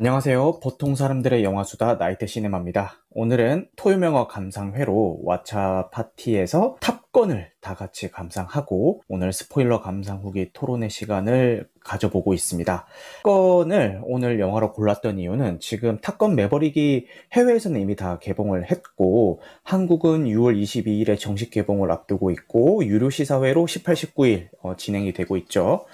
안녕하세요. 보통 사람들의 영화수다 나이트 시네마입니다. 오늘은 토요명화 감상회로 왓챠 파티에서 탑건을 다 같이 감상하고 오늘 스포일러 감상 후기 토론의 시간을 가져보고 있습니다. 탑건을 오늘 영화로 골랐던 이유는 지금 탑건 매버릭이 해외에서는 이미 다 개봉을 했고 한국은 6월 22일에 정식 개봉을 앞두고 있고 유료 시사회로 18, 19일 어, 진행이 되고 있죠.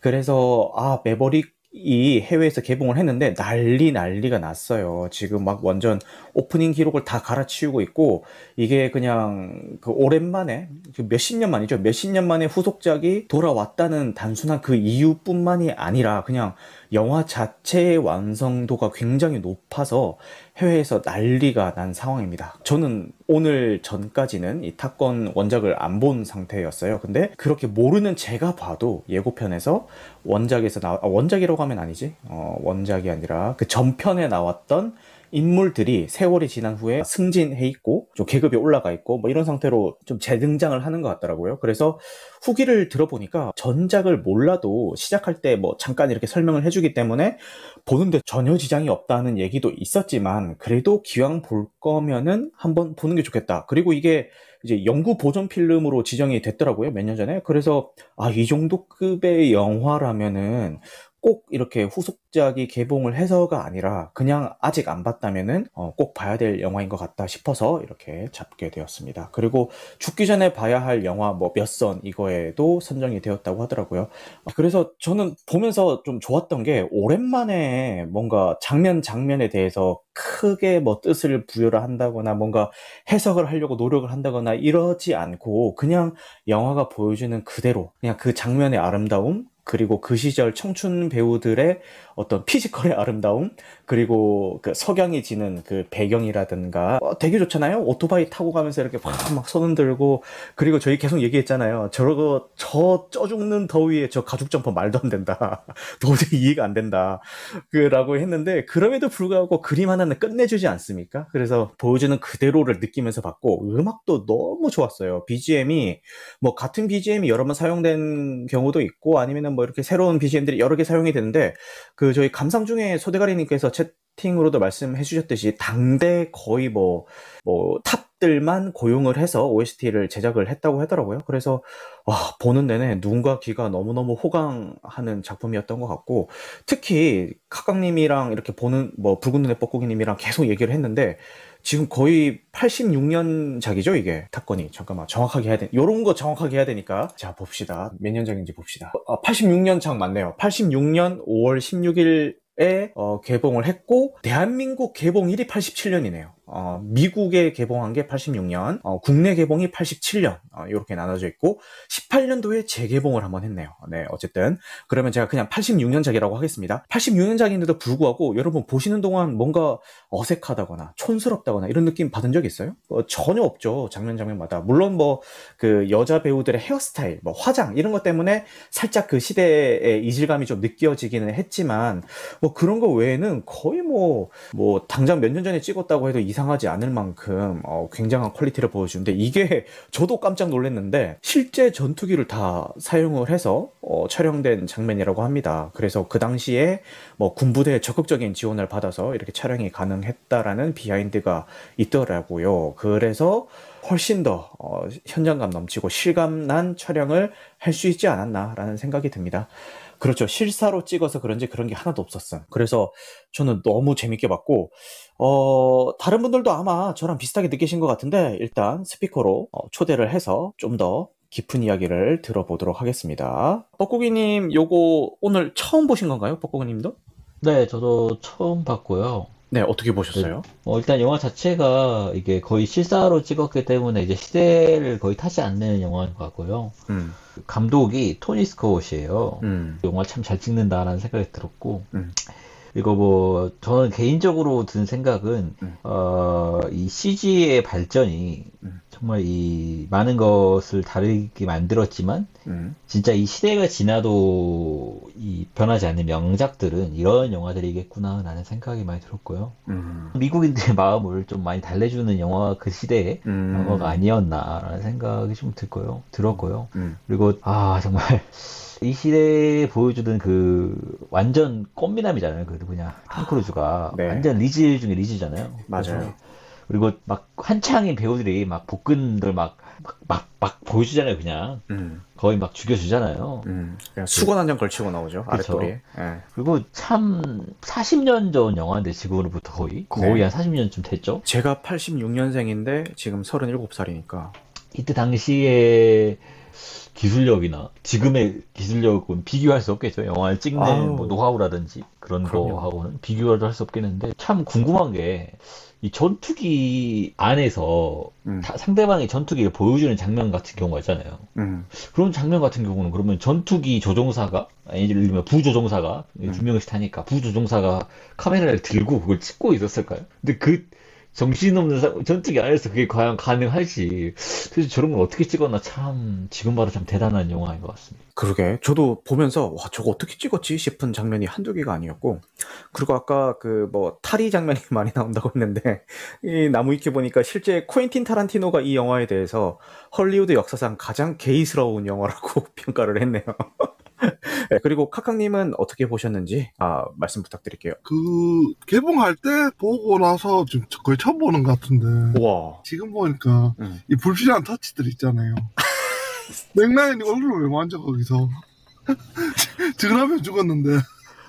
그래서 아 매버릭 이 해외에서 개봉을 했는데 난리 난리가 났어요. 지금 막 완전 오프닝 기록을 다 갈아치우고 있고 이게 그냥 그 오랜만에 그 몇십 년 만이죠. 몇십 년 만에 후속작이 돌아왔다는 단순한 그 이유뿐만이 아니라 그냥 영화 자체의 완성도가 굉장히 높아서 해외에서 난리가 난 상황입니다. 저는 오늘 전까지는 이 탑건 원작을 안 본 상태였어요. 근데 그렇게 모르는 제가 봐도 예고편에서 원작에서 나 아, 원작이라고 하면 아니지. 어, 원작이 아니라 그 전편에 나왔던 인물들이 세월이 지난 후에 승진해 있고 좀 계급이 올라가 있고 뭐 이런 상태로 좀 재등장을 하는 것 같더라고요. 그래서 후기를 들어보니까 전작을 몰라도 시작할 때 뭐 잠깐 이렇게 설명을 해주기 때문에 보는데 전혀 지장이 없다는 얘기도 있었지만 그래도 기왕 볼 거면은 한번 보는 게 좋겠다. 그리고 이게 이제 영구 보존 필름으로 지정이 됐더라고요. 몇 년 전에. 그래서 아, 이 정도 급의 영화라면은 꼭 이렇게 후속작이 개봉을 해서가 아니라 그냥 아직 안 봤다면은 어, 꼭 봐야 될 영화인 것 같다 싶어서 이렇게 잡게 되었습니다. 그리고 죽기 전에 봐야 할 영화 뭐 몇 선 이거에도 선정이 되었다고 하더라고요. 그래서 저는 보면서 좀 좋았던 게 오랜만에 뭔가 장면 장면에 대해서 크게 뭐 뜻을 부여를 한다거나 뭔가 해석을 하려고 노력을 한다거나 이러지 않고 그냥 영화가 보여주는 그대로 그냥 그 장면의 아름다움 그리고 그 시절 청춘 배우들의 어떤 physical의 아름다움 그리고 그 석양이 지는 그 배경이라든가 어, 되게 좋잖아요. 오토바이 타고 가면서 이렇게 막 막 손 들고 그리고 저희 계속 얘기했잖아요. 저거 저 쪄 죽는 더위에 저 가죽 점퍼 말도 안 된다. 도저히 이해가 안 된다. 그 라고 했는데 그럼에도 불구하고 그림 하나는 끝내주지 않습니까? 그래서 보여주는 그대로를 느끼면서 봤고 음악도 너무 좋았어요. BGM이 뭐 같은 BGM이 여러 번 사용된 경우도 있고 아니면은 뭐 이렇게 새로운 BGM들이 여러 개 사용이 되는데 그 저희 감상 중에 소대가리님께서 채팅으로도 말씀해 주셨듯이 당대 거의 뭐, 뭐, 탑들만 고용을 해서 OST를 제작을 했다고 하더라고요. 그래서, 와, 보는 내내 눈과 귀가 너무너무 호강하는 작품이었던 것 같고, 특히 카강님이랑 이렇게 보는, 뭐, 붉은 눈의 뻐꾸기님이랑 계속 얘기를 했는데, 지금 거의 86년작이죠, 이게. 탑건이. 잠깐만, 정확하게 해야 돼. 요런 거 정확하게 해야 되니까. 자, 봅시다. 몇 년작인지 봅시다. 어, 86년작 맞네요. 86년 5월 16일에 어, 개봉을 했고, 대한민국 개봉일이 87년이네요. 어, 미국에 개봉한 게 86년, 어, 국내 개봉이 87년, 어, 이렇게 나눠져 있고, 18년도에 재개봉을 한번 했네요. 네, 어쨌든. 그러면 제가 그냥 86년작이라고 하겠습니다. 86년작인데도 불구하고 여러분 보시는 동안 뭔가 어색하다거나 촌스럽다거나 이런 느낌 받은 적 있어요? 어, 전혀 없죠. 장면 장면마다. 물론 뭐, 그 여자 배우들의 헤어스타일, 뭐 화장, 이런 것 때문에 살짝 그 시대의 이질감이 좀 느껴지기는 했지만, 뭐 그런 거 외에는 거의 뭐, 뭐, 당장 몇 년 전에 찍었다고 해도 이상 하지 않을 만큼 어, 굉장한 quality를 보여주는데 이게 저도 깜짝 놀랐는데 실제 전투기를 다 사용을 해서 어, 촬영된 장면이라고 합니다. 그래서 그 당시에 뭐 군부대의 적극적인 지원을 받아서 이렇게 촬영이 가능했다라는 비하인드가 있더라고요. 그래서 훨씬 더 어, 현장감 넘치고 실감난 촬영을 할 수 있지 않았나라는 생각이 듭니다. 그렇죠. 실사로 찍어서 그런지 그런 게 하나도 없었어요. 그래서 저는 너무 재밌게 봤고, 어, 다른 분들도 아마 저랑 비슷하게 느끼신 것 같은데, 일단 스피커로 어, 초대를 해서 좀 더 깊은 이야기를 들어보도록 하겠습니다. 뻐꾸기님, 요거 오늘 처음 보신 건가요? 뻐꾸기님도? 네, 저도 처음 봤고요. 네, 어떻게 보셨어요? 어, 일단 영화 자체가 이게 거의 실사로 찍었기 때문에 이제 시대를 거의 타지 않는 영화인 것 같고요. 음, 감독이 토니 스코웃이에요. 음, 영화 참 잘 찍는다라는 생각이 들었고, 음. 그리고 뭐, 저는 개인적으로 든 생각은, 음. 어, 이 CG의 발전이 음. 정말 이 많은 것을 다르게 만들었지만, 음. 진짜 이 시대가 지나도 이 변하지 않는 명작들은 이런 영화들이겠구나라는 생각이 많이 들었고요. 음. 미국인들의 마음을 좀 많이 달래주는 영화 그 시대의 음. 영화가 아니었나라는 생각이 좀 들고요. 들었고요. 음. 그리고 아 정말 이 시대에 보여주던 그 완전 꽃미남이잖아요. 그 누구냐 탐 크루즈가 네. 완전 리즈 중에 리즈잖아요. 맞아요. 그리고 막 한창인 배우들이 막 복근들 막 막막막 보여주잖아요. 그냥 음. 거의 막 죽여주잖아요. 음. 그냥 수건 한 장 걸치고 나오죠. 아랫도리에. 예. 그리고 참 40년 전 영화인데 지금으로부터 거의 거의 네. 한 40년쯤 됐죠. 제가 86년생인데 지금 37살이니까. 이때 당시에 기술력이나 지금의 기술력은 비교할 수 없겠죠. 영화를 찍는 아우. 뭐 노하우라든지 그런 그럼요. 거하고는 비교를 할수 없겠는데 참 궁금한 게 이 전투기 안에서 음. 다- 상대방의 전투기를 보여주는 장면 같은 경우가 있잖아요. 음. 그런 장면 같은 경우는 그러면 전투기 조종사가 예를 들면 부조종사가 음. 두 명씩 타니까 부조종사가 카메라를 들고 그걸 찍고 있었을까요? 근데 그 정신없는 사- 전투기 안에서 그게 과연 가능할지 도대체 저런 걸 어떻게 찍었나 참 지금 봐도 참 대단한 영화인 것 같습니다. 그러게. 저도 보면서, 와, 저거 어떻게 찍었지? 싶은 장면이 한두 개가 아니었고. 그리고 아까 그 뭐, 탈의 장면이 많이 나온다고 했는데, 이 나무 위키 보니까 실제 코엔틴 타란티노가 이 영화에 대해서 헐리우드 역사상 가장 게이스러운 영화라고 평가를 했네요. 네, 그리고 카카님은 어떻게 보셨는지, 아, 말씀 부탁드릴게요. 그 개봉할 때 보고 나서 좀 거의 처음 보는 것 같은데 우와. 지금 보니까 음. 이 불필요한 터치들 있잖아요. 맥라이언이 얼굴을 왜 만져 거기서 드라면 죽었는데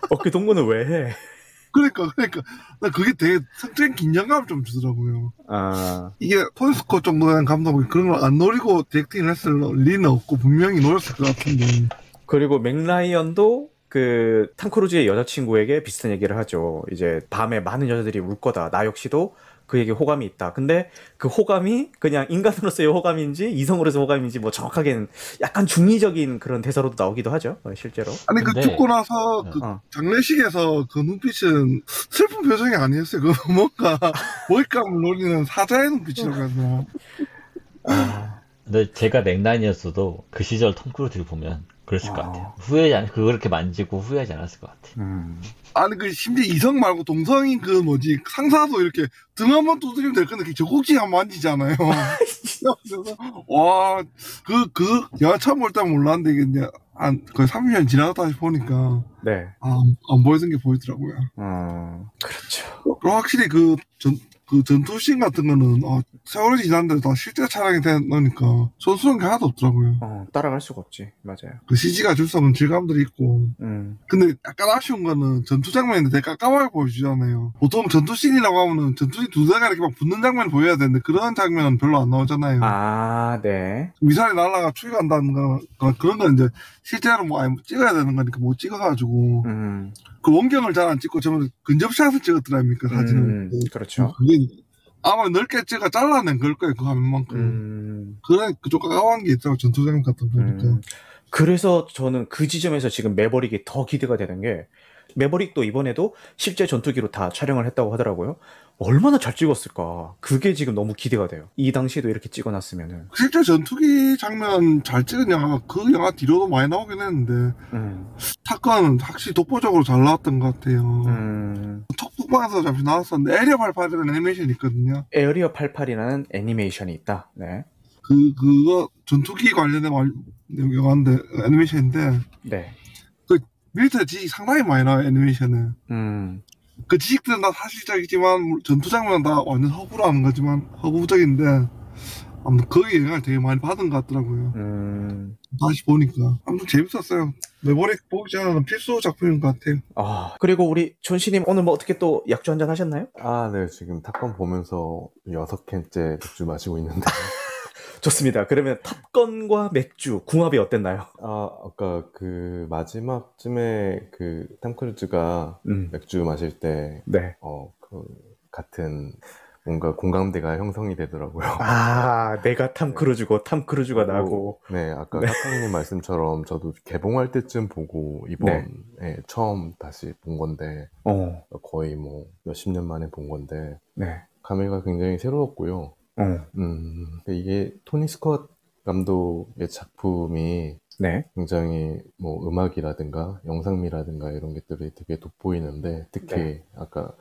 어깨 동무는 왜 해? 그러니까 그러니까 나 그게 되게 성적인 긴장감을 좀 주더라고요. 아, 이게 토니 스콧 정도 되는 감독이 그런 걸 안 노리고 directing을 했을 리는 없고 분명히 노렸을 것 같은데 그리고 맥라이언도 그 탕크루즈의 여자친구에게 비슷한 얘기를 하죠. 이제 밤에 많은 여자들이 울 거다. 나 역시도 그에게 호감이 있다. 근데 그 호감이 그냥 인간으로서의 호감인지 이성으로서의 호감인지 뭐 정확하게는 약간 중의적인 그런 대사로도 나오기도 하죠. 어, 실제로. 아니 그 근데- 죽고 나서 그 어. 장례식에서 그 눈빛은 슬픈 표정이 아니었어요. 그 뭔가 먹잇감을 노리는 사자의 눈빛이라고 해서 아, 근데 제가 맥라이언이었어도 그 시절 톰 크루즈를 보면 그랬을 것 아. 같아요. 후회하지 않, 그렇게 만지고 후회하지 않았을 것 같아요. 음. 아니 그 심지어 이성 말고 동성인 그 뭐지 상사도 이렇게 등 한 번 두드리면 될 건데 젖꼭지 한 번 만지잖아요. 그래서 와 그 그 영화 처음 볼때 몰랐는데 이게 이제 한 거의 30년 지나다 다시 보니까 네. 아, 안 보이던 게 보이더라고요. 어, 그렇죠. 그리고 확실히 그 전, 그 전투씬 같은 거는, 어, 세월이 지났는데 다 실제 촬영이 되니까 손수는 게 하나도 없더라고요. 어, 따라갈 수가 없지. 맞아요. 그 CG가 줄 수 없는 질감들이 있고. 음. 근데 약간 아쉬운 거는 전투 장면인데 되게 깜깜하게 보여주잖아요. 보통 전투씬이라고 하면은 전투씬 두 대가 이렇게 막 붙는 장면을 보여야 되는데 그런 장면은 별로 안 나오잖아요. 아, 네. 미사일이 날아가 추격한다는 거, 그런 건 이제 실제로 뭐 아니, 찍어야 되는 거니까 못 찍어가지고 음. 그 원경을 잘 안 찍고 저는 근접샷을 찍었더랍니까 사진을. 음, 그렇죠. 아마 넓게 찍어 잘라낸 걸 거예요 그 화면만큼. 음. 그래 그쪽 까까운 게 있더라고 전투장면 같은 거 보니까. 음. 그래서 저는 그 지점에서 지금 매버릭이 더 기대가 되는 게 매버릭도 이번에도 실제 전투기로 다 촬영을 했다고 하더라고요. 얼마나 잘 찍었을까. 그게 지금 너무 기대가 돼요. 이 당시에도 이렇게 찍어놨으면은. 실제 전투기 장면 잘 찍은 영화 그 영화 뒤로도 많이 나오긴 했는데 음. 탑건은 확실히 독보적으로 잘 나왔던 것 같아요. 음. 톡북방에서 잠시 나왔었는데 에리어 88이라는 애니메이션이 있거든요. 에어리어 88이라는 애니메이션이 있다. 네. 그 그거 전투기 관련된 말- 영화인데 애니메이션인데 네. 밀리터리 지식 상당히 많이 나와요 애니메이션에. 음. 그 지식들은 다 사실적이지만 전투 장면은 다 완전 허구라는 거지만 허구적인데 아무튼 거기에 영향을 되게 많이 받은 것 같더라고요. 음. 다시 보니까 아무튼 재밌었어요. 매버릭 보기 전에는 필수 작품인 것 같아요. 아, 그리고 우리 존씨님 오늘 뭐 어떻게 또 약주 한잔 하셨나요? 아, 네. 지금 탑건 보면서 여섯 캔째 맥주 마시고 있는데. 좋습니다. 그러면 탑건과 맥주 궁합이 어땠나요? 아, 아까 그 마지막쯤에 그 탐크루즈가 음. 맥주 마실 때, 네. 어, 그 같은 뭔가 공감대가 형성이 되더라고요. 아, 내가 탐 크루즈고 탐 크루즈가 나고. 네, 아까 네. 카카님 말씀처럼 저도 개봉할 때쯤 보고 이번에 처음 다시 본 건데, 어, 거의 뭐 몇십 년 만에 본 건데, 네. 감회가 굉장히 새로웠고요. 어, 음, 이게 토니 스콧 감독의 작품이 네. 굉장히 뭐 음악이라든가 영상미라든가 이런 것들이 되게 돋보이는데 특히 네. 아까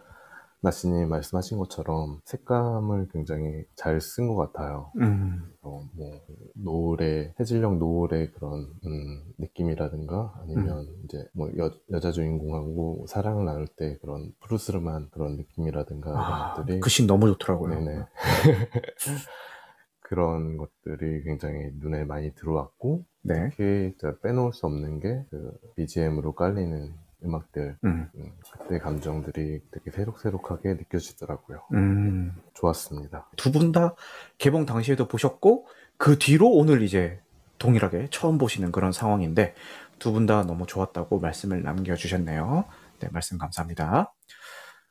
나씨님 말씀하신 것처럼 색감을 굉장히 잘 쓴 것 같아요. 음. 어, 뭐 노을의 해질녘 노을의 그런 음, 느낌이라든가 아니면 이제 뭐 여, 여자 주인공하고 사랑을 나눌 때 그런 푸르스름한 그런 느낌이라든가 아, 것들이 그씬 너무 좋더라고요. 네네 그런 것들이 굉장히 눈에 많이 들어왔고 네. 특히 빼놓을 수 없는 게 그 BGM으로 깔리는 음악들 음. 음, 그때 감정들이 되게 새록새록하게 느껴지더라고요. 음. 좋았습니다. 두 분 다 개봉 당시에도 보셨고 그 뒤로 오늘 이제 동일하게 처음 보시는 그런 상황인데 두 분 다 너무 좋았다고 말씀을 남겨주셨네요. 네, 말씀 감사합니다.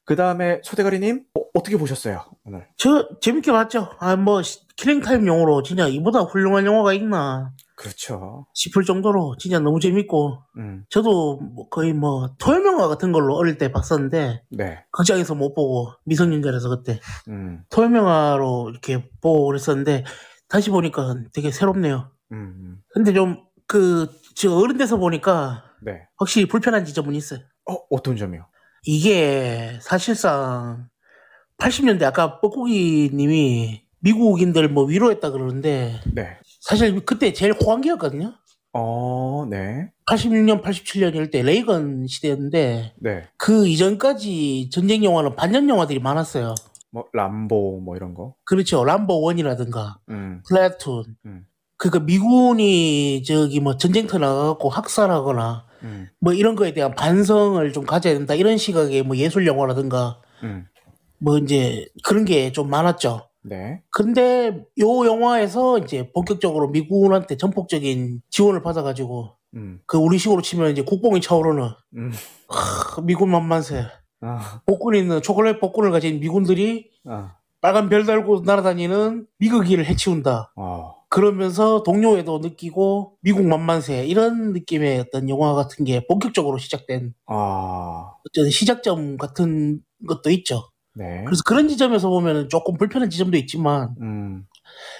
그 다음에 소대가리님 어, 떻게 보셨어요 오늘? 저 재밌게 봤죠. 아 뭐 킬링타임용으로 진짜 이보다 훌륭한 영화가 있나 그렇죠. 싶을 정도로 진짜 너무 재밌고 음, 저도 뭐 거의 뭐 토요명화 같은 걸로 어릴 때 봤었는데 네, 극장에서 못 보고 미성년자라서 그때 음, 토요명화로 이렇게 보고 그랬었는데 다시 보니까 되게 새롭네요. 음, 근데 좀그저 어른 돼서 보니까 네. 확실히 불편한 지점은 있어요. 어, 어떤 점이요? 이게 사실상 80년대 아까 뻐꾸기 님이 미국인들 뭐 위로했다 그러는데 네. 사실 그때 제일 호황기였거든요. 어, 네, 86년, 87년일 때 레이건 시대였는데 네. 그 이전까지 전쟁 영화는 반전 영화들이 많았어요. 뭐 람보 뭐 이런 거. 그렇죠. 람보 원이라든가 음, 플래툰. 음. 그러니까 미군이 저기 뭐 전쟁터 나가고 학살하거나 음, 뭐 이런 거에 대한 반성을 좀 가져야 된다 이런 시각의 뭐 예술 영화라든가 음, 뭐 이제 그런 게 좀 많았죠. 네. 근데 요 영화에서 이제 본격적으로 미군한테 전폭적인 지원을 받아가지고 음, 그 우리식으로 치면 이제 국뽕이 차오르는 음. 하, 미군 만만세 아, 복근에 있는 초콜릿 복근을 가진 미군들이 아, 빨간 별 달고 날아다니는 미그기를 해치운다. 어, 그러면서 동료애도 느끼고 미국 만만세 이런 느낌의 어떤 영화 같은 게 본격적으로 시작된 아, 어떤 시작점 같은 것도 있죠. 네. 그래서 그런 지점에서 보면 조금 불편한 지점도 있지만 음,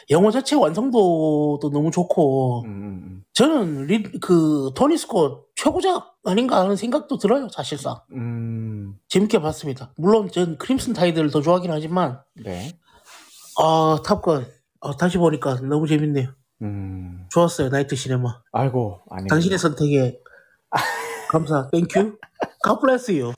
영화 자체 완성도도 너무 좋고 음, 음, 저는 리, 그 토니 스콧 최고작 아닌가 하는 생각도 들어요 사실상. 음, 재밌게 봤습니다. 물론 전 크림슨 타이드를 더 좋아하긴 하지만 네. 아 탑건 아, 다시 보니까 너무 재밌네요. 음, 좋았어요 나이트 시네마. 아이고, 아니. 당신의 선택에 감사. Thank you God bless you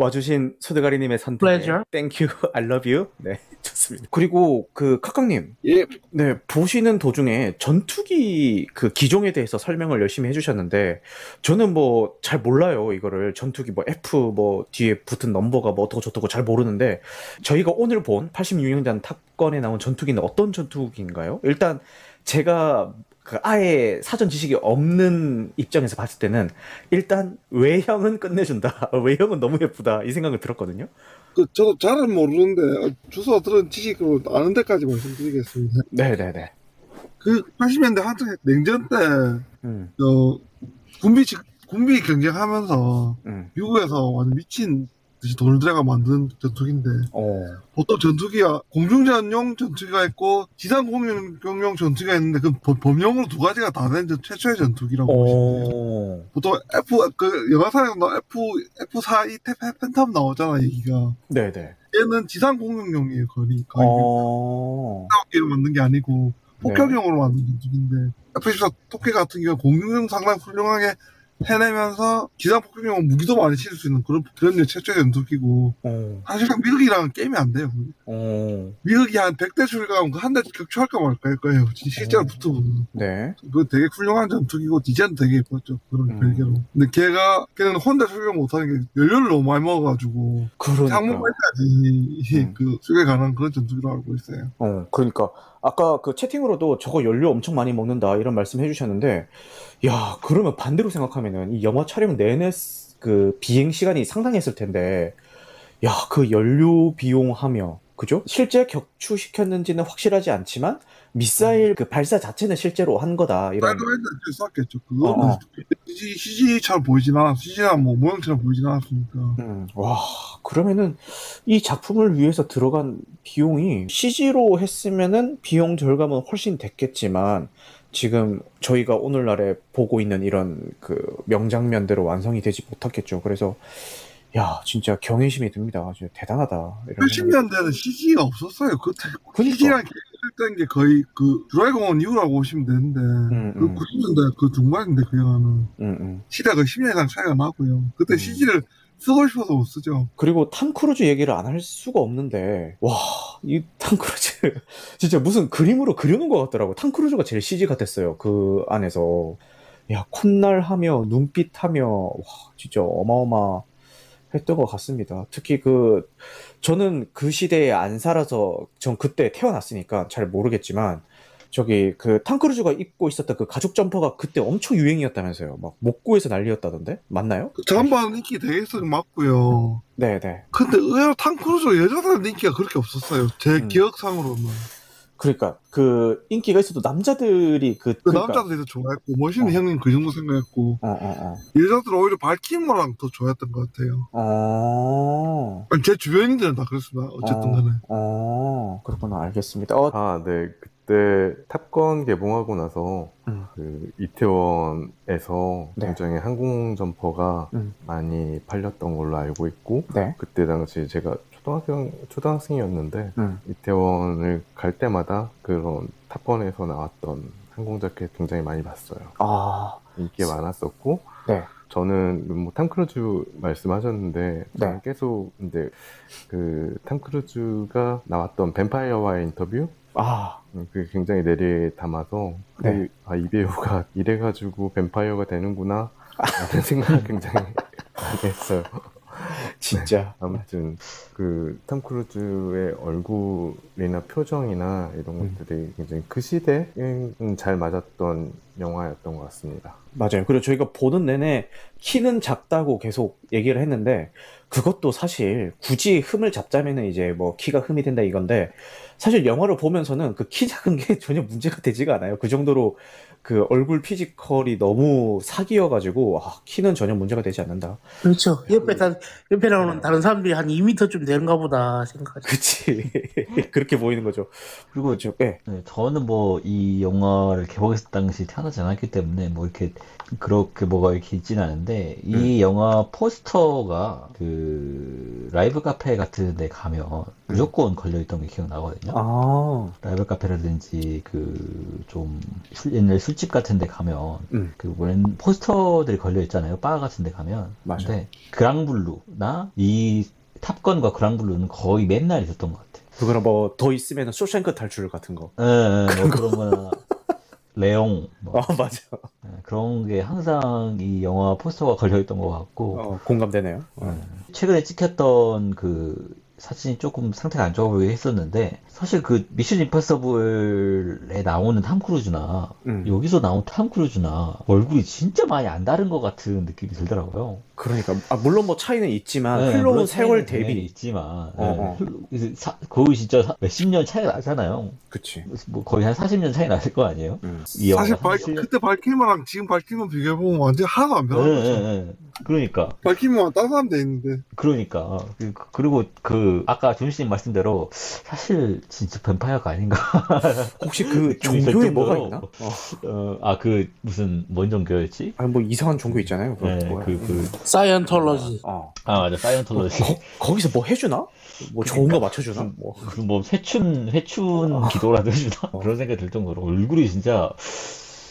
와주신 소대가리님의 선택. Pleasure. Thank you. I love you. 네, 좋습니다. 그리고 그 카카님, 예, 네 보시는 도중에 전투기 그 기종에 대해서 설명을 열심히 해주셨는데 저는 뭐 잘 몰라요 이거를 전투기 뭐 F 뭐 뒤에 붙은 넘버가 뭐 어떻고 저떻고 잘 모르는데 저희가 오늘 본 86년전 탑건에 나온 전투기는 어떤 전투기인가요? 일단 제가 그 아예 사전 지식이 없는 입장에서 봤을 때는 일단 외형은 끝내준다. 외형은 너무 예쁘다. 이 생각을 들었거든요. 그 저도 잘은 모르는데 어, 주소 들은 지식으로 아는 데까지 말씀드리겠습니다. 네네네. 그 80년대 한창 냉전 때 음, 어, 군비 직- 군비 경쟁하면서 음, 미국에서 완전 미친 돈을 들여가 만든 전투기인데 어, 보통 전투기가 공중전용 전투기가 있고 지상공용용 전투기가 있는데 그 범- 범용으로 두 가지가 다 된 최초의 전투기라고 보시면 돼요. 어, 보통 F 그 영화사에서 나 F F4 이 팬텀 나오잖아 얘기가 네네. 얘는 지상공용용이에요 거의 거의 어, 폭격기로 만든 게 아니고 네. 폭격용으로 만든 전투기인데 F14 토끼 같은 경우 공중용 상당히 훌륭하게 해내면서 기상 폭격용 무기도 많이 칠수 있는 그런 그런 류 최초의 전투기고 어, 사실상 미국이랑은 게임이 안 돼요. 어, 미국이 한 100대 출가하면 그한 대 격추할까 말까 할 거예요. 진짜 실제로 어. 붙어보면. 네. 그거 되게 훌륭한 전투기고 디자인도 되게 예뻤죠. 그런 음. 별개로. 근데 걔가 걔는 혼자 출격 못하는 게 연료를 너무 많이 먹어가지고 그러니까. 상무까지 음. 그 출격 가능한 그런 전투기로 알고 있어요. 어, 그러니까 아까 그 채팅으로도 저거 연료 엄청 많이 먹는다 이런 말씀 해주셨는데, 야, 그러면 반대로 생각하면은 이 영화 촬영 내내 스- 그 비행 시간이 상당했을 텐데, 야, 그 연료 비용하며, 그죠? 실제 격추시켰는지는 확실하지 않지만 미사일 그 발사 자체는 실제로 한 거다 이런. 사이드와인더 쐈겠죠. 그거 어, 어. CG, CG처럼 보이진 않았, CG나 뭐 모형처럼 보이진 않았으니까. 음, 와, 그러면은 이 작품을 위해서 들어간 비용이 CG로 했으면은 비용 절감은 훨씬 됐겠지만 지금 저희가 오늘날에 보고 있는 이런 그 명장면대로 완성이 되지 못했겠죠. 그래서 야 진짜 경외심이 듭니다. 진짜 대단하다. 이런 생각이 80년대는 CG가 없었어요. 그때 그니까. CG랑 계획했던 게 거의 그 드래곤 이후라고 보시면 되는데 음, 그 음. 90년대 그 중반인데 그 영화는 음, 음. 시대가 10년 이상 차이가 나고요. 그때 음. CG를 쓰고 싶어서 못 쓰죠. 그리고 탐 크루즈 얘기를 안 할 수가 없는데 와이 탐 크루즈 진짜 무슨 그림으로 그려놓은 것 같더라고. 탐 크루즈가 제일 CG 같았어요. 그 안에서 야 콧날하며 눈빛하며 와 진짜 어마어마. 했던 것 같습니다. 특히 그 저는 그 시대에 안 살아서 전 그때 태어났으니까 잘 모르겠지만 저기 그 탕크루즈가 입고 있었던 그 가죽 점퍼가 그때 엄청 유행이었다면서요. 막 목구에서 난리였다던데 맞나요? 그 전반 인기 되게 썩 맞고요. 네네. 근데 의외로 탕크루즈 여자들 인기가 그렇게 없었어요. 제 음. 기억상으로는. 그러니까 그 인기가 있어도 남자들이 그 그 그러니까 남자들이 더 좋아했고 멋있는 어. 형님 그 정도 생각했고 어, 어, 어. 여자들은 오히려 발키모랑 더 좋아했던 것 같아요. 어. 아니, 제 주변인들은 다 그렇습니다. 어쨌든 간에. 어. 그렇구나. 알겠습니다. 어, 아, 네. 그때 탑건 개봉하고 나서 음. 그 이태원에서 네. 굉장히 항공 점퍼가 음. 많이 팔렸던 걸로 알고 있고 네. 그때 당시 제가 초등학생 초등학생이었는데 음. 이태원을 갈 때마다 그런 탑건에서 나왔던 항공 자켓 굉장히 많이 봤어요. 아. 인기가 많았었고 네. 저는 뭐 탐 크루즈 말씀하셨는데 네. 계속 이제 그 탐 크루즈가 나왔던 뱀파이어와의 인터뷰 아. 음, 그게 굉장히 뇌리에 남아서 네. 그, 아, 이 배우가 이래가지고 뱀파이어가 되는구나 라는 생각을 굉장히 많이 했어요. 진짜. 아무튼 그 탐 크루즈의 얼굴이나 표정이나 이런 음. 것들이 굉장히 그 시대에 잘 맞았던 영화였던 것 같습니다. 맞아요. 그리고 저희가 보는 내내 키는 작다고 계속 얘기를 했는데 그것도 사실 굳이 흠을 잡자면은 이제 뭐 키가 흠이 된다 이건데 사실 영화를 보면서는 그 키 작은 게 전혀 문제가 되지가 않아요. 그 정도로 그 얼굴 피지컬이 너무 사기여가지고 아, 키는 전혀 문제가 되지 않는다. 그렇죠. 옆에 다, 옆에 나오는 다른 사람들이 한 2m쯤 되는가 보다 생각하죠. 그치. 그렇게 보이는 거죠. 그리고 그렇죠. 예. 네, 저는 뭐 이 영화를 개봉했을 당시 태어나지 않았기 때문에 뭐 이렇게 그렇게 뭐가 이렇게 있지는 않은데 이 영화 포스터가 그 라이브 카페 같은 데 가면 무조건 걸려있던 게 기억나거든요. 아. 라이브 카페라든지 그 좀 옛날 술집 같은 데 가면 음. 그 포스터들이 걸려 있잖아요. 바 같은 데 가면. 맞아. 근데 그랑블루나 이 탑건과 그랑블루는 거의 맨날 있었던 것 같아요. 그거는 뭐더 있으면 쇼생크 탈출 같은 거. 예, 예, 뭐 그런 거나 레옹 뭐 아 맞아. 예, 그런 게 항상 이 영화 포스터가 걸려 있던 것 같고 어, 공감되네요. 어. 최근에 찍혔던 그 사진이 조금 상태가 안 좋아 보이게 했었는데 사실 그 미션 임파서블에 나오는 탐 크루즈나 음. 여기서 나온 탐 크루즈나 얼굴이 진짜 많이 안 다른 것 같은 느낌이 들더라고요. 그러니까 아, 물론 뭐 차이는 있지만 네, 흘러온 물론 세월 차이는 대비 있지만 어, 어. 예, 흘러- 사- 거의 진짜 사- 몇십 년 차이가 나잖아요. 그치. 뭐 거의 한 40년 차이 났을 거 아니에요? 음. 이 영화가 사실 발, 37년 그때 발키모랑 지금 발키모 비교해보면 완전 하나도 안 예, 변하죠. 예, 예. 그러니까 발키모만 다른 사람 돼 있는데. 그러니까 그- 그리고 그 아까 준씨님 말씀대로 사실 진짜 뱀파이어가 아닌가 혹시 그 종교에 뭐가 정도로. 있나? 어. 아 그 무슨 뭔 종교였지? 아니 뭐 이상한 종교 있잖아요. 네. 그, 그, 사이언톨러지. 어. 아, 맞아, 사이언톨러지. 거, 거기서 뭐 해주나? 뭐 좋은 거 맞춰주나? 뭐. 뭐, 회춘, 회춘 기도라도 해주나? 그런 생각이 들 정도로 얼굴이 진짜,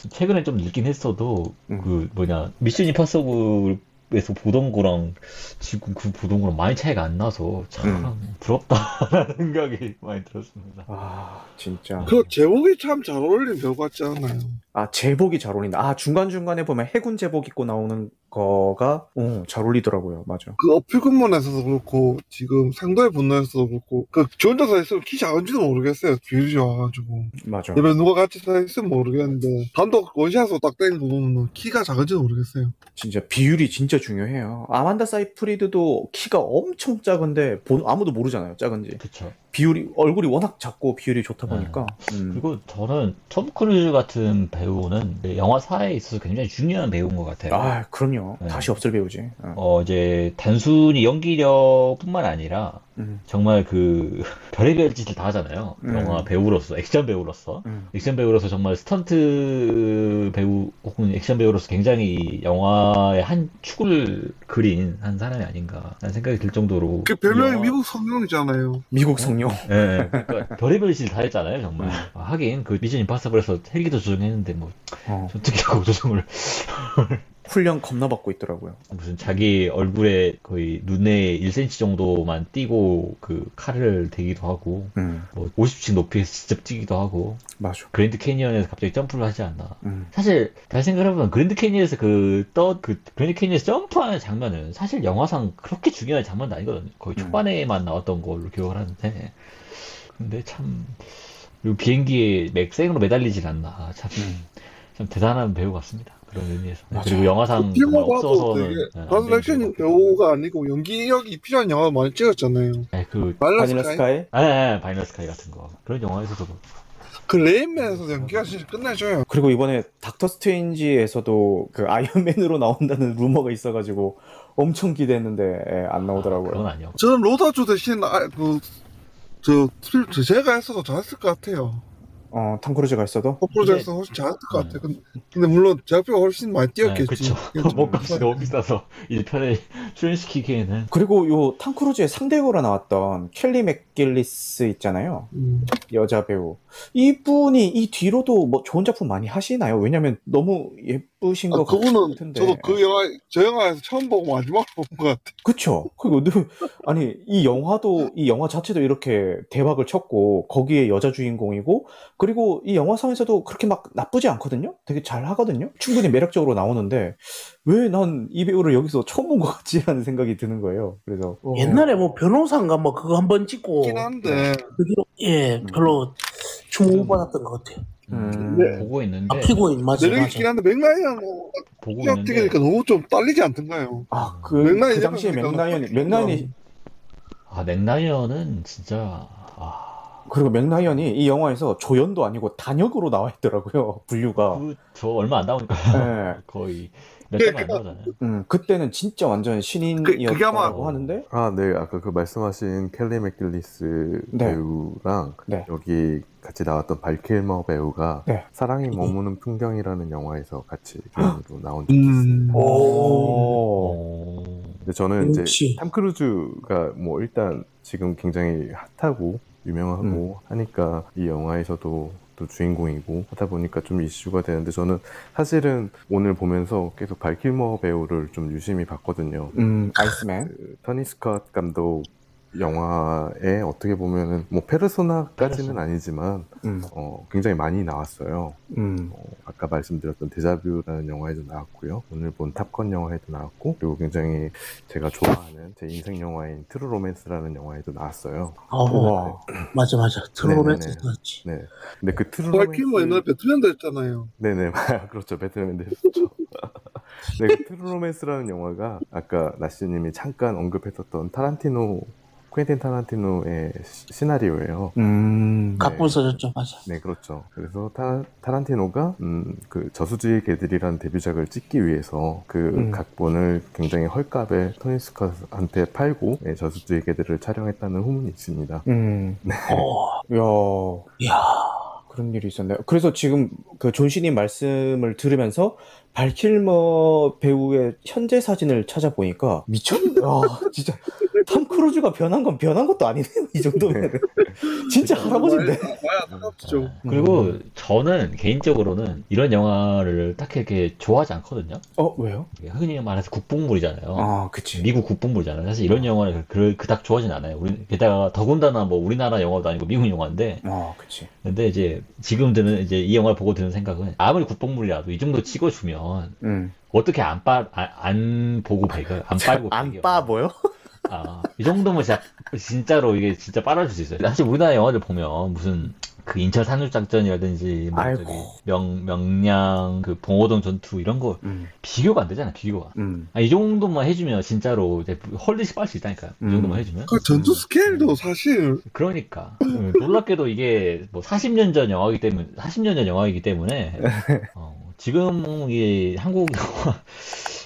최근에 좀 늙긴 했어도, 음. 그, 뭐냐, 미션 임파서블에서 보던 거랑, 지금 그 보던 거랑 많이 차이가 안 나서, 참, 부럽다라는 생각이 많이 들었습니다. 아 진짜. 그 제목이 참 잘 어울리는 배우 같지 않아요? 아 제복이 잘 어울린다. 아 중간 중간에 보면 해군 제복 입고 나오는 거가 어잘 어울리더라고요. 맞아. 그 어필 근무에서도 그렇고 지금 상도의 분노에서도 그렇고 그저 혼자 서 있으면 키 작은지도 모르겠어요. 비율이 좋아가지고 맞아. 옆에 누가 같이 서 있으면 모르겠는데 단독 원샷으로 딱 땡긴 거 보면 키가 작은지도 모르겠어요. 진짜 비율이 진짜 중요해요. 아만다 사이프리드도 키가 엄청 작은데 본- 아무도 모르잖아요. 작은지. 그쵸. 비율이 얼굴이 워낙 작고 비율이 좋다 보니까. 음. 그리고 저는 톰 크루즈 같은 배우는 영화사에 있어서 굉장히 중요한 배우인 것 같아요. 아 그럼요. 네. 다시 없을 배우지. 어. 어, 이제 단순히 연기력뿐만 아니라 음. 정말 그 별의별 짓을 다 하잖아요. 음. 영화 배우로서, 액션 배우로서. 음. 액션 배우로서 정말 스턴트 배우 혹은 액션 배우로서 굉장히 영화의 한 축을 그린 한 사람이 아닌가 라는 생각이 들 정도로 그 별명이 영화- 미국 성룡이잖아요. 미국 성룡. 예, 예. 그러니까 별의별 짓을 다 했잖아요 정말 아, 하긴 그 미션 임파서블에서 헬기도 조종했는데 뭐 어, 전투기하고 조종을 훈련 겁나 받고 있더라고요. 무슨 자기 얼굴에 거의 눈에 1cm 정도만 띄고 그 칼을 대기도 하고 음, 뭐 50층 높이에서 직접 뛰기도 하고 맞아. 그랜드 캐니언에서 갑자기 점프를 하지 않나 음. 사실 잘 생각해보면 그랜드 캐니언에서 그떠그 그랜드 캐니언에서 점프하는 장면은 사실 영화상 그렇게 중요한 장면도 아니거든요 거의 음. 초반에만 나왔던 걸로 기억을 하는데 근데 참 그리고 비행기에 맥 생으로 매달리질 않나 참, 음. 참 대단한 배우 같습니다 그런 의미에서 네, 맞아. 그리고 영화상 정말 봐도 없어서는 네, 안 단순 되는 액션 배우. 배우가 아니고 연기력이 필요한 영화 많이 찍었잖아요. 네, 그 바닐라 바닐라 스카이. 스카이? 아, 아, 바닐라 스카이 같은 거 그런 영화에서도 그 레인맨에서 연기가 진짜 끝내줘요. 그리고 이번에 닥터 스트레인지에서도 그 아이언맨으로 나온다는 루머가 있어가지고 엄청 기대했는데 예, 안 나오더라고요. 그건 아니요 저는 로다주 대신 아, 그, 저, 저 제가 했어도 잘했을 것 같아요. 어, 탐 크루즈가 있어도? 퍼플에서 훨씬 잘했을 것 같아요. 근데, 근데 물론 제작비가 훨씬 많이 네, 뛰었겠지. 그쵸 몸값이 너무 비싸서 1편에 출연시키기에는 그리고 요 탐 크루즈의 상대배우로 나왔던 켈리 맥길리스 있잖아요. 음. 여자 배우. 이분이 이 뒤로도 뭐 좋은 작품 많이 하시나요? 왜냐면 너무 예 쁘신 아, 것 그분은 같은데. 저도 그 영화, 저 영화에서 처음 보고 마지막으로 본 것 같아요. 그쵸. 그리고 늘- 아니 이 영화도 이 영화 자체도 이렇게 대박을 쳤고 거기에 여자 주인공이고 그리고 이 영화상에서도 그렇게 막 나쁘지 않거든요. 되게 잘 하거든요. 충분히 매력적으로 나오는데 왜 난 이 배우를 여기서 처음 본 것 같지라는 생각이 드는 거예요. 그래서 어, 옛날에 뭐 변호사인가 뭐 그거 한번 찍고 있긴 한데, 그예 별로 주목받았던 것 같아요. 음, 네. 보고 있는데 아 피고인 맞아 맞아. 있긴 한데, 맥라이언 뭐, 보고 있는데 찍으니까 너무 좀 딸리지 않던가요? 아, 그, 맥라이언 그 당시에 예쁘니까 맥라이언이, 너무 맥라이언이, 아 맥라이언은 진짜 아, 그리고 맥라이언이 이 영화에서 조연도 아니고 단역으로 나와 있더라고요, 분류가. 그, 저 얼마 안 나오니까 네. 거의 몇 개만 안 나오잖아요. 음, 그때는 진짜 완전 그- 신인이었다고 그게 아마- 하는데, 아, 네. 아까 그 말씀하신 켈리 맥길리스 네. 배우랑 네. 여기 같이 나왔던 발킬머 배우가 네. 사랑이 머무는 풍경이라는 영화에서 같이 주연으로 나온 적이 있어요. 음. 오. 오. 근데 저는 이제 역시. 탐 크루즈가 뭐 일단 지금 굉장히 핫하고 유명하고 하니까 이 영화에서도 또 주인공이고 하다 보니까 좀 이슈가 되는데 저는 사실은 오늘 보면서 계속 발킬머 배우를 좀 유심히 봤거든요. 음, 아이스맨. 그 토니 스캇 감독 영화에 어떻게 보면은 뭐 페르소나까지는 페르소나. 아니지만 음, 어, 굉장히 많이 나왔어요. 음, 어, 아까 말씀드렸던 데자뷰라는 영화에도 나왔고요. 오늘 본 탑건 영화에도 나왔고 그리고 굉장히 제가 좋아하는 제 인생 영화인 트루 로맨스라는 영화에도 나왔어요. 어, 와. 맞아 맞아 트루 로맨스 네네네. 나왔지. 네. 근데 그 트루 발킬머 로맨스 옛날에 배트맨도 했잖아요. 네네 그렇죠 배트맨도 했었죠. 네, 그 트루 로맨스라는 영화가 아까 나시님이 잠깐 언급했었던 타란티노 쿠엔틴 타란티노의 시- 시나리오예요. 음, 각본 써줬죠 맞아. 네, 그렇죠. 그래서 타, 타란티노가 음, 그 저수지의 개들이라는 데뷔작을 찍기 위해서 그 음. 각본을 굉장히 헐값에 토니 스컷한테 팔고 네, 저수지의 개들을 촬영했다는 후문이 있습니다. 음, 어, 야, 야 그런 일이 있었네요. 그래서 지금 그 존신님 말씀을 들으면서 발킬머 배우의 현재 사진을 찾아보니까 미쳤네. 아, 진짜 탐 크루즈가 변한 건 변한 것도 아니네요. 이 정도면 진짜 할아버지인데. 많이 안타깝죠. 네. 그리고 음. 저는 개인적으로는 이런 영화를 딱히 이렇게 좋아하지 않거든요. 어 왜요? 이게 흔히 말해서 국뽕물이잖아요. 아, 그치. 미국 국뽕물이잖아요. 사실 이런 영화를 그, 그닥 좋아하진 않아요. 우리, 게다가 더군다나 뭐 우리나라 영화도 아니고 미국 영화인데, 아, 그치. 근데 이제 지금 드는 이제 이 영화를 보고 드는 생각은 아무리 국뽕물이라도 이 정도 찍어주면 음. 어떻게 안 빠, 안, 안 보고 배겨요? 안 빨고? 안빠 뭐요? 아, 이 정도면 진짜, 진짜로 이게 진짜 빨아줄 수 있어요. 사실 우리나라 영화들 보면 무슨 그 인천 산후작전이라든지 뭐. 저기 명, 명량 그 봉오동 전투 이런 거 음, 비교가 안 되잖아, 비교가. 음. 아, 이 정도만 해주면 진짜로 이제 헐리시 빨 수 있다니까요. 이 음. 정도만 해주면. 그 전투 스케일도 사실 그러니까. 음, 놀랍게도 이게 뭐 40년 전 영화이기 때문에, 40년 전 영화이기 때문에, 어, 지금 이 한국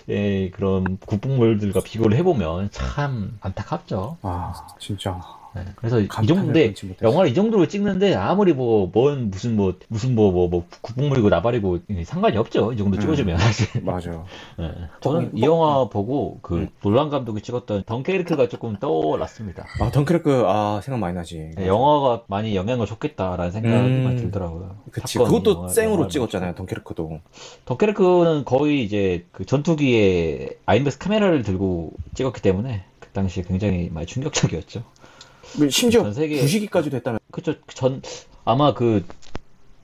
의 그런 국뽕물들과 비교를 해보면 참 안타깝죠. 아 진짜 네, 그래서 이 정도인데. 영화를 이 정도로 찍는데 아무리 뭐 뭔 무슨 뭐 무슨 뭐 뭐 뭐 국뽕물이고 나발이고 상관이 없죠. 이 정도 음. 찍어주면 사실. 맞아요. 네. 저는 이 영화 보고 그 음. 놀란 감독이 찍었던 덩케르크가 조금 떠올랐습니다. 아 덩크레크 아 생각 많이 나지. 네, 영화가 많이 영향을 줬겠다라는 생각이 음. 들더라고요. 그치 그것도 영화- 생으로 찍었잖아요 덩크레크도. 덩케르크는 거의 이제 그 전투기에 아이맥스 카메라를 들고 찍었기 때문에 그 당시에 굉장히 많이 충격적이었죠. 심지어 전 세계- 부시기까지도 했다면 그쵸 전 아마 그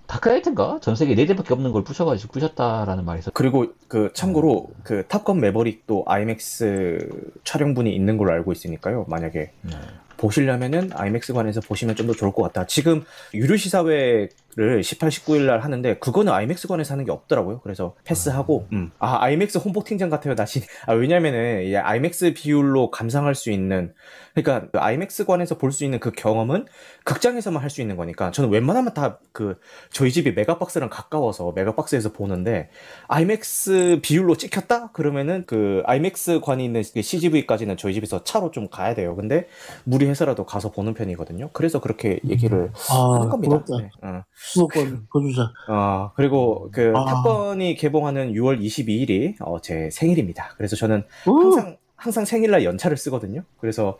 다크나이트인가 전 세계 네 대밖에 없는 걸 부셔가지고 부셨다라는 말이 있었. 그리고 그 참고로 그 탑건 매버릭도 IMAX 촬영분이 있는 걸로 알고 있으니까요. 만약에 네. 보시려면은 아이맥스관에서 보시면 좀 더 좋을 것 같다. 지금 유료 시사회 를 18, 19일 날 하는데 그거는 아이맥스관에서 하는 게 없더라고요. 그래서 패스하고 음. 아 아이맥스 홍보팀장 같아요. 다시 아 왜냐면은 이 아이맥스 비율로 감상할 수 있는 그러니까 그 아이맥스관에서 볼 수 있는 그 경험은 극장에서만 할 수 있는 거니까 저는 웬만하면 다 그 저희 집이 메가박스랑 가까워서 메가박스에서 보는데 아이맥스 비율로 찍혔다 그러면은 그 아이맥스관이 있는 그 CGV까지는 저희 집에서 차로 좀 가야 돼요. 근데 무리해서라도 가서 보는 편이거든요. 그래서 그렇게 얘기를 아, 하는 겁니다. 네, 어. 수도권 거주자. 어, 그리고 그 아. 탑건이 개봉하는 6월 22일이 어, 제 생일입니다. 그래서 저는 우! 항상 항상 생일날 연차를 쓰거든요. 그래서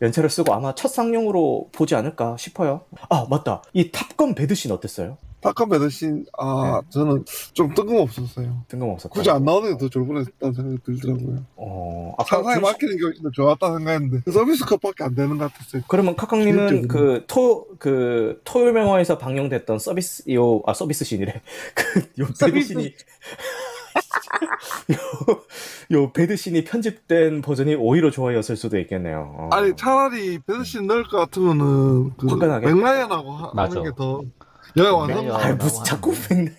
연차를 쓰고 아마 첫 상영으로 보지 않을까 싶어요. 아 맞다. 이 탑건 배드신 어땠어요? 타카 배드신 아 저는 좀 뜬금없었어요. 뜬금없었고. 굳이 안 나오는 게 더 좋을 뻔했다는 생각이 들더라고요. 어, 아까 상상에 준- 맡기는 게 훨씬 더 좋았다 생각했는데 그 서비스 컷밖에 안 되는 것 같았어요. 그러면 카카님은. 그 토 그 토요명화에서 방영됐던 서비스 요아 서비스 신이래 그요 서비스. 배드신이 요, 요 배드신이 편집된 버전이 오히려 좋아였을 수도 있겠네요. 어. 아니 차라리 배드신 넣을 것 같으면은 그? 맥라이언하고. 하는 게더 영화 완성 맥라이언. 아 무슨 자꾸 백날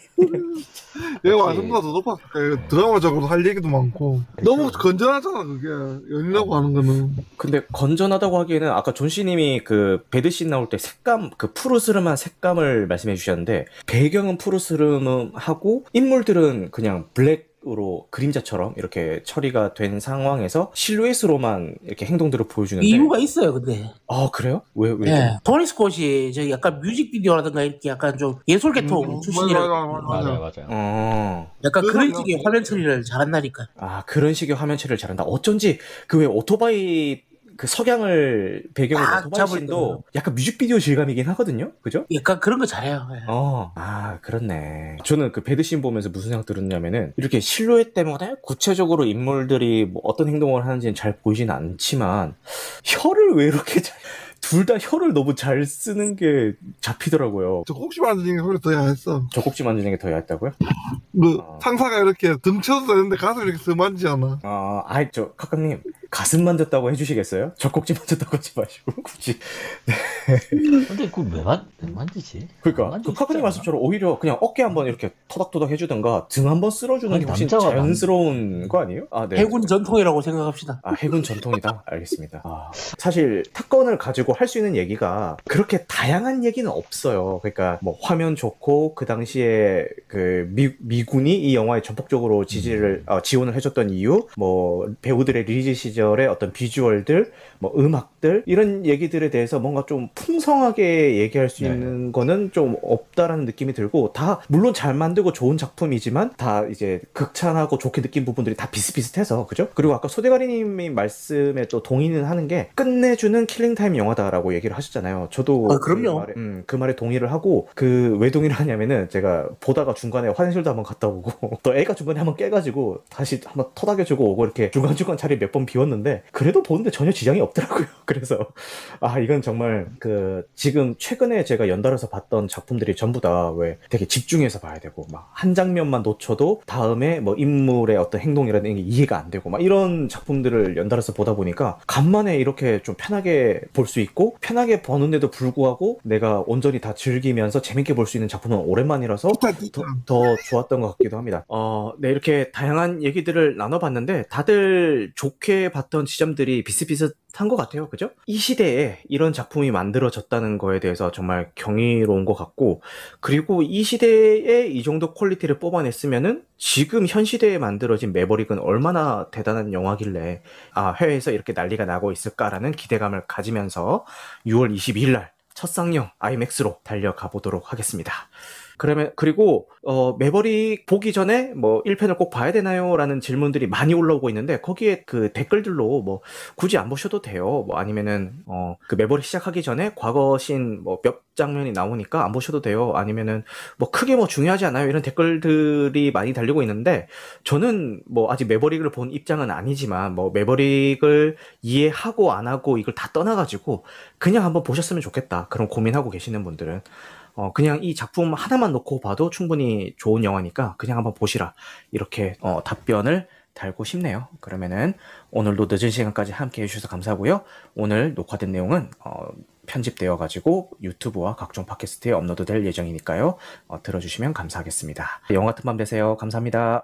영화 완성도가 더 높았을 거예요. 드라마적으로 할 얘기도 많고 너무 건전하잖아 그게 연이라고 하는 거는 근데 건전하다고 하기에는 아까 존씨님이 그 배드신 나올 때 색감 그 푸르스름한 색감을 말씀해 주셨는데 배경은 푸르스름하고 인물들은 그냥 블랙 으로 그림자처럼 이렇게 처리가 된 상황에서 실루엣으로만 이렇게 행동들을 보여주는데 이유가 있어요, 근데. 아 그래요? 왜 왜? 예. 토니 스콧이 저 약간 뮤직비디오라든가 이렇게 약간 좀 예술 계통 음, 출신이라 맞아, 맞아, 맞아. 맞아요, 맞아요. 어. 약간 그런 식의 화면 처리를 잘한다니까. 아 그런 식의 화면 처리를 잘한다. 어쩐지 그 왜 오토바이 그 석양을 배경으로 잡을 씬도 약간 뮤직비디오 질감이긴 하거든요. 그죠? 약간 그런 거 잘해요. 예. 어, 아, 그렇네. 저는 그 배드신 보면서 무슨 생각 들었냐면은, 이렇게 실루엣 때문에 구체적으로 인물들이 뭐 어떤 행동을 하는지는 잘 보이진 않지만, 혀를 왜 이렇게 잘, 둘 다 혀를 너무 잘 쓰는 게 잡히더라고요. 저 혹시 만드는 게 소리 더 야했어. 젖꼭지 만지는 게 더 얇다고요? 그 아. 상사가 이렇게 등쳐도 되는데 가슴 이렇게 스만지 않아. 아, 아이, 저, 카카님, 가슴 만졌다고 해주시겠어요? 젖꼭지 만졌다고 하지 마시고, 굳이. 근데 그걸 왜, 만, 왜 만지지? 그러니까, 안그 카카님? 말씀처럼 오히려 그냥 어깨 한번 이렇게 토닥토닥 해주든가, 등 한번 쓸어주는 아니, 게 훨씬 남자가 만- 자연스러운 거 아니에요? 아, 네. 해군 전통이라고 생각합시다. 아, 해군 전통이다? 알겠습니다. 아, 사실 탑건을 가지고 할 수 있는 얘기가 그렇게 다양한 얘기는 없어요. 그러니까 뭐 화면 좋고 그 당시에 그 미, 미군이 이 영화에 전폭적으로 지지를 어, 지원을 해줬던 이유, 뭐 배우들의 리, 리즈 시절의 어떤 비주얼들, 뭐 음악들 이런 얘기들에 대해서 뭔가 좀 풍성하게 얘기할 수 네. 있는 거는 좀 없다라는 느낌이 들고 다 물론 잘 만들고 좋은 작품이지만 다 이제 극찬하고 좋게 느낀 부분들이 다 비슷비슷해서 그죠? 그리고 아까 소대가리님이 말씀에 또 동의는 하는 게 끝내주는 킬링타임 영화다라고 얘기를 하셨잖아요. 저도 아, 그럼요. 그 말에, 음, 그 말에 동의를 하고 그 왜 동의를 하냐면은 제가 보다가 중간에 화장실도 한번 갔다 오고 또 애가 중간에 한번 깨가지고 다시 한번 토닥여주고 오고 이렇게 중간중간 자리 몇 번 비웠는데 그래도 보는데 전혀 지장이 없더라고요. 그래서 아 이건 정말 그 지금 최근에 제가 연달아서 봤던 작품들이 전부 다 왜 되게 집중해서 봐야 되고 막 한 장면만 놓쳐도 다음에 뭐 인물의 어떤 행동이라든가 게 이해가 안 되고 막 이런 작품들을 연달아서 보다 보니까 간만에 이렇게 좀 편하게 볼 수 있고 편하게 보는데도 불구하고 내가 온전히 다 즐기면서 재밌게 볼 수 있는 작품은 오랜만이라서 더. 더 좋았던 것 같기도 합니다. 어, 네, 이렇게 다양한 얘기들을 나눠봤는데, 다들 좋게 봤던 지점들이 비슷비슷한 것 같아요. 그죠? 이 시대에 이런 작품이 만들어졌다는 거에 대해서 정말 경이로운 것 같고, 그리고 이 시대에 이 정도 퀄리티를 뽑아냈으면은 지금 현 시대에 만들어진 매버릭은 얼마나 대단한 영화길래, 아, 해외에서 이렇게 난리가 나고 있을까라는 기대감을 가지면서 6월 22일 날 첫 상영 아이맥스로 달려가 보도록 하겠습니다. 그러면 그리고 어 매버릭 보기 전에 뭐 1편을 꼭 봐야 되나요라는 질문들이 많이 올라오고 있는데 거기에 그 댓글들로 뭐 굳이 안 보셔도 돼요. 뭐 아니면은 어 그 매버릭 시작하기 전에 과거 신 뭐 몇 장면이 나오니까 안 보셔도 돼요. 아니면은 뭐 크게 뭐 중요하지 않아요. 이런 댓글들이 많이 달리고 있는데 저는 뭐 아직 매버릭을 본 입장은 아니지만 뭐 매버릭을 이해하고 안 하고 이걸 다 떠나 가지고 그냥 한번 보셨으면 좋겠다. 그런 고민하고 계시는 분들은 어, 그냥 이 작품 하나만 놓고 봐도 충분히 좋은 영화니까 그냥 한번 보시라. 이렇게 어, 답변을 달고 싶네요. 그러면은 오늘도 늦은 시간까지 함께 해주셔서 감사하고요. 오늘 녹화된 내용은 어, 편집되어 가지고 유튜브와 각종 팟캐스트에 업로드 될 예정이니까요. 어, 들어주시면 감사하겠습니다. 영화 같은 밤 되세요. 감사합니다.